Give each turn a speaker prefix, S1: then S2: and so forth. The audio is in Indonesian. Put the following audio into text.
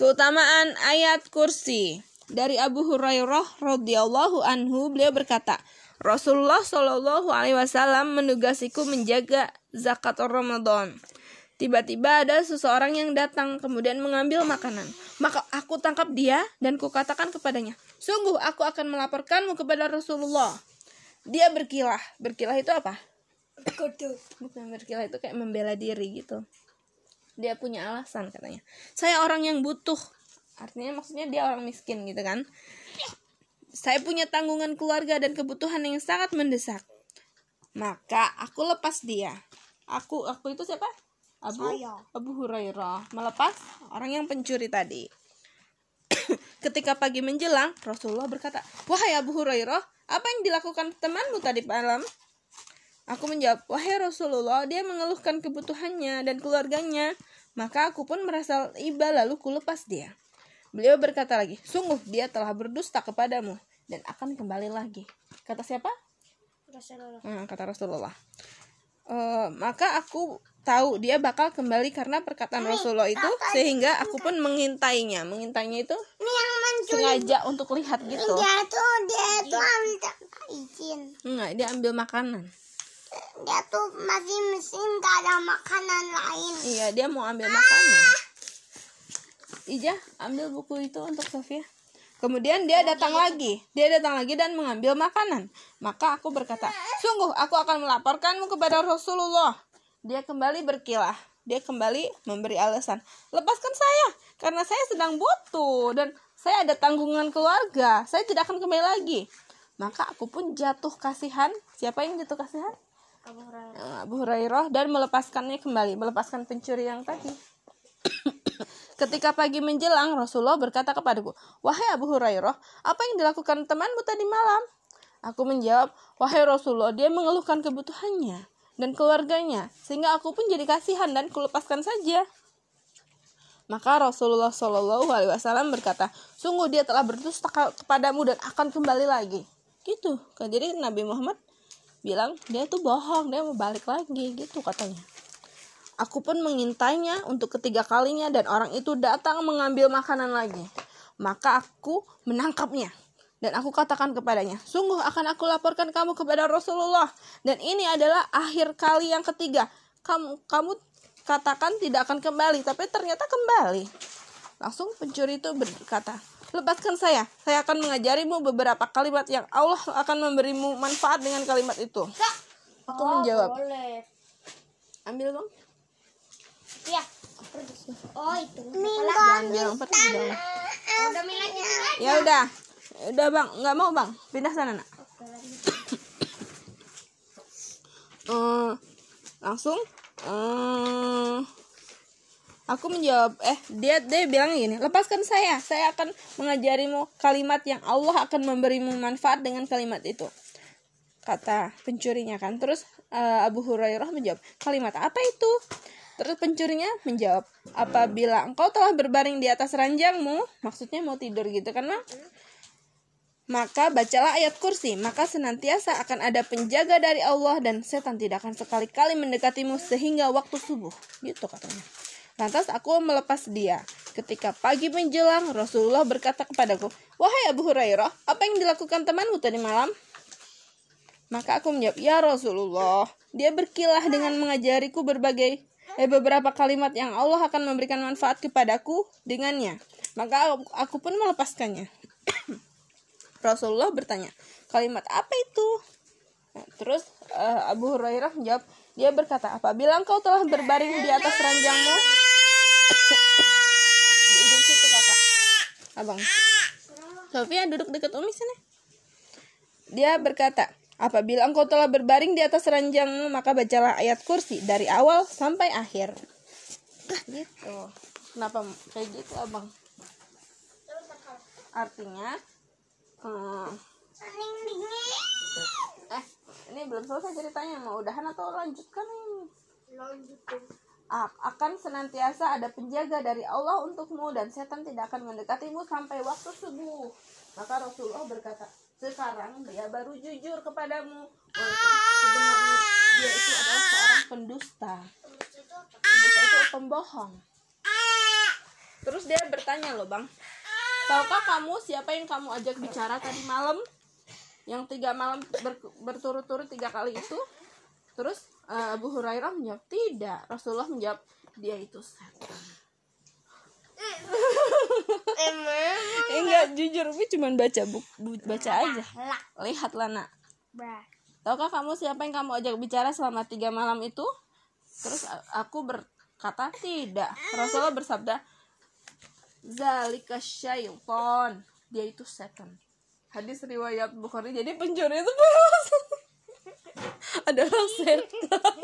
S1: Keutamaan ayat kursi dari Abu Hurairah radhiyallahu anhu beliau berkata, Rasulullah shallallahu alaihi wasallam menugasiku menjaga zakat Ramadan. Tiba-tiba ada seseorang yang datang kemudian mengambil makanan. Maka aku tangkap dia dan kukatakan kepadanya, "Sungguh aku akan melaporkanmu kepada Rasulullah." Dia berkilah. Berkilah itu apa? Bukan berkilah itu kayak membela diri gitu. Dia punya alasan katanya. Saya orang yang butuh. Artinya maksudnya dia orang miskin gitu kan. Saya punya tanggungan keluarga dan kebutuhan yang sangat mendesak. Maka aku lepas dia. Aku aku itu siapa? Abu
S2: Saya.
S1: Abu Hurairah melepas orang yang pencuri tadi. Ketika pagi menjelang, Rasulullah berkata, "Wahai Abu Hurairah, apa yang dilakukan temanmu tadi malam?" Aku menjawab, "Wahai Rasulullah, dia mengeluhkan kebutuhannya dan keluarganya." Maka aku pun merasa iba lalu kulepas dia. Beliau berkata lagi, "Sungguh dia telah berdusta kepadamu dan akan kembali lagi." Kata siapa?
S2: Rasulullah.
S1: Hmm, kata Rasulullah. Eh, maka aku tahu dia bakal kembali karena perkataan Rasulullah itu sehingga aku pun mengintainya. Mengintainya itu
S2: Ini yang mencuri
S1: sengaja untuk lihat gitu.
S2: dia tuh dia tuh ambil tanpa izin.
S1: Enggak, dia ambil makanan.
S2: Dia tuh masih mesin gak ada makanan lain.
S1: Iya, dia mau ambil makanan. Ija, ambil buku itu untuk Sofia. Kemudian dia datang lagi. Dia datang lagi dan mengambil makanan. Maka aku berkata, "Sungguh aku akan melaporkanmu kepada Rasulullah." Dia kembali berkilah. Dia kembali memberi alasan, "Lepaskan saya karena saya sedang butuh dan saya ada tanggungan keluarga. Saya tidak akan kembali lagi." Maka aku pun jatuh kasihan. Siapa yang jatuh kasihan?
S2: Abu Hurairah.
S1: Eh, Abu Hurairah dan melepaskannya kembali, melepaskan pencuri yang tadi. Ketika pagi menjelang, Rasulullah berkata kepadaku, "Wahai Abu Hurairah, apa yang dilakukan temanmu tadi malam?" Aku menjawab, "Wahai Rasulullah, dia mengeluhkan kebutuhannya dan keluarganya, sehingga aku pun jadi kasihan dan kulepaskan saja." Maka Rasulullah Shallallahu Alaihi Wasallam berkata, "Sungguh dia telah berdusta ke- kepadamu dan akan kembali lagi." Gitu. Jadi Nabi Muhammad bilang dia tuh bohong, dia mau balik lagi gitu katanya. Aku pun mengintainya untuk ketiga kalinya dan orang itu datang mengambil makanan lagi. Maka aku menangkapnya dan aku katakan kepadanya, "Sungguh akan aku laporkan kamu kepada Rasulullah dan ini adalah akhir kali yang ketiga. Kamu kamu katakan tidak akan kembali, tapi ternyata kembali." Langsung pencuri itu berkata, "Lepaskan saya. Saya akan mengajarimu beberapa kalimat yang Allah akan memberimu manfaat dengan kalimat itu." Aku menjawab,
S2: Boleh.
S1: "Ambil, Bang."
S2: Ya. Oh itu.
S1: Jangan ke dalam.
S2: Udah.
S1: Ya udah. Ya Udah bang, nggak mau bang, pindah sana nak. Eh, langsung. eh, aku menjawab, eh dia dia bilang gini, lepaskan saya, saya akan mengajarimu kalimat yang Allah akan memberimu manfaat dengan kalimat itu. Kata pencurinya kan. Terus eh, Abu Hurairah menjawab, kalimat apa itu? Terus pencurinya menjawab, apabila engkau telah berbaring di atas ranjangmu, maksudnya mau tidur gitu kan, Mak? Maka bacalah ayat kursi, maka senantiasa akan ada penjaga dari Allah dan setan tidak akan sekali-kali mendekatimu sehingga waktu subuh. Gitu katanya. Lantas aku melepas dia. Ketika pagi menjelang, Rasulullah berkata kepadaku, Wahai Abu Hurairah, apa yang dilakukan temanmu tadi malam? Maka aku menjawab, Ya Rasulullah, dia berkilah dengan mengajariku berbagai eh, beberapa kalimat yang Allah akan memberikan manfaat kepadaku dengannya. Maka aku, pun melepaskannya. Rasulullah bertanya, kalimat apa itu? Nah, terus eh, Abu Hurairah menjawab, dia berkata, apabila engkau telah berbaring di atas ranjangmu, di ujung situ kakak, abang. Sofia duduk dekat Umi sini. Dia berkata, apabila engkau telah berbaring di atas ranjangmu, maka bacalah ayat kursi dari awal sampai akhir. Gitu. Kenapa kayak gitu abang? Artinya, hmm, eh ini belum selesai ceritanya mau udahan atau lanjutkan ini
S2: Lanjutin.
S1: Akan senantiasa ada penjaga dari Allah untukmu dan setan tidak akan mendekatimu sampai waktu subuh. Maka Rasulullah berkata sekarang dia baru jujur kepadamu. Walaupun sebenarnya dia itu adalah seorang pendusta. Pendusta itu pembohong. Terus dia bertanya loh bang tahukah kamu siapa yang kamu ajak bicara tadi malam? Yang tiga malam ber- berturut-turut tiga kali itu terus eh, Abu Hurairah menjawab tidak. Rasulullah menjawab dia itu setan.
S2: Emang
S1: eh, enggak jujur Umi cuma baca buku baca aja.
S2: lah.
S1: lihatlah nak. Tahukah kamu siapa yang kamu ajak bicara selama tiga malam itu? Terus aku berkata tidak. Rasulullah bersabda zalika syaiton. Dia itu setan. Hadis riwayat Bukhari jadi pencuri itu adalah setan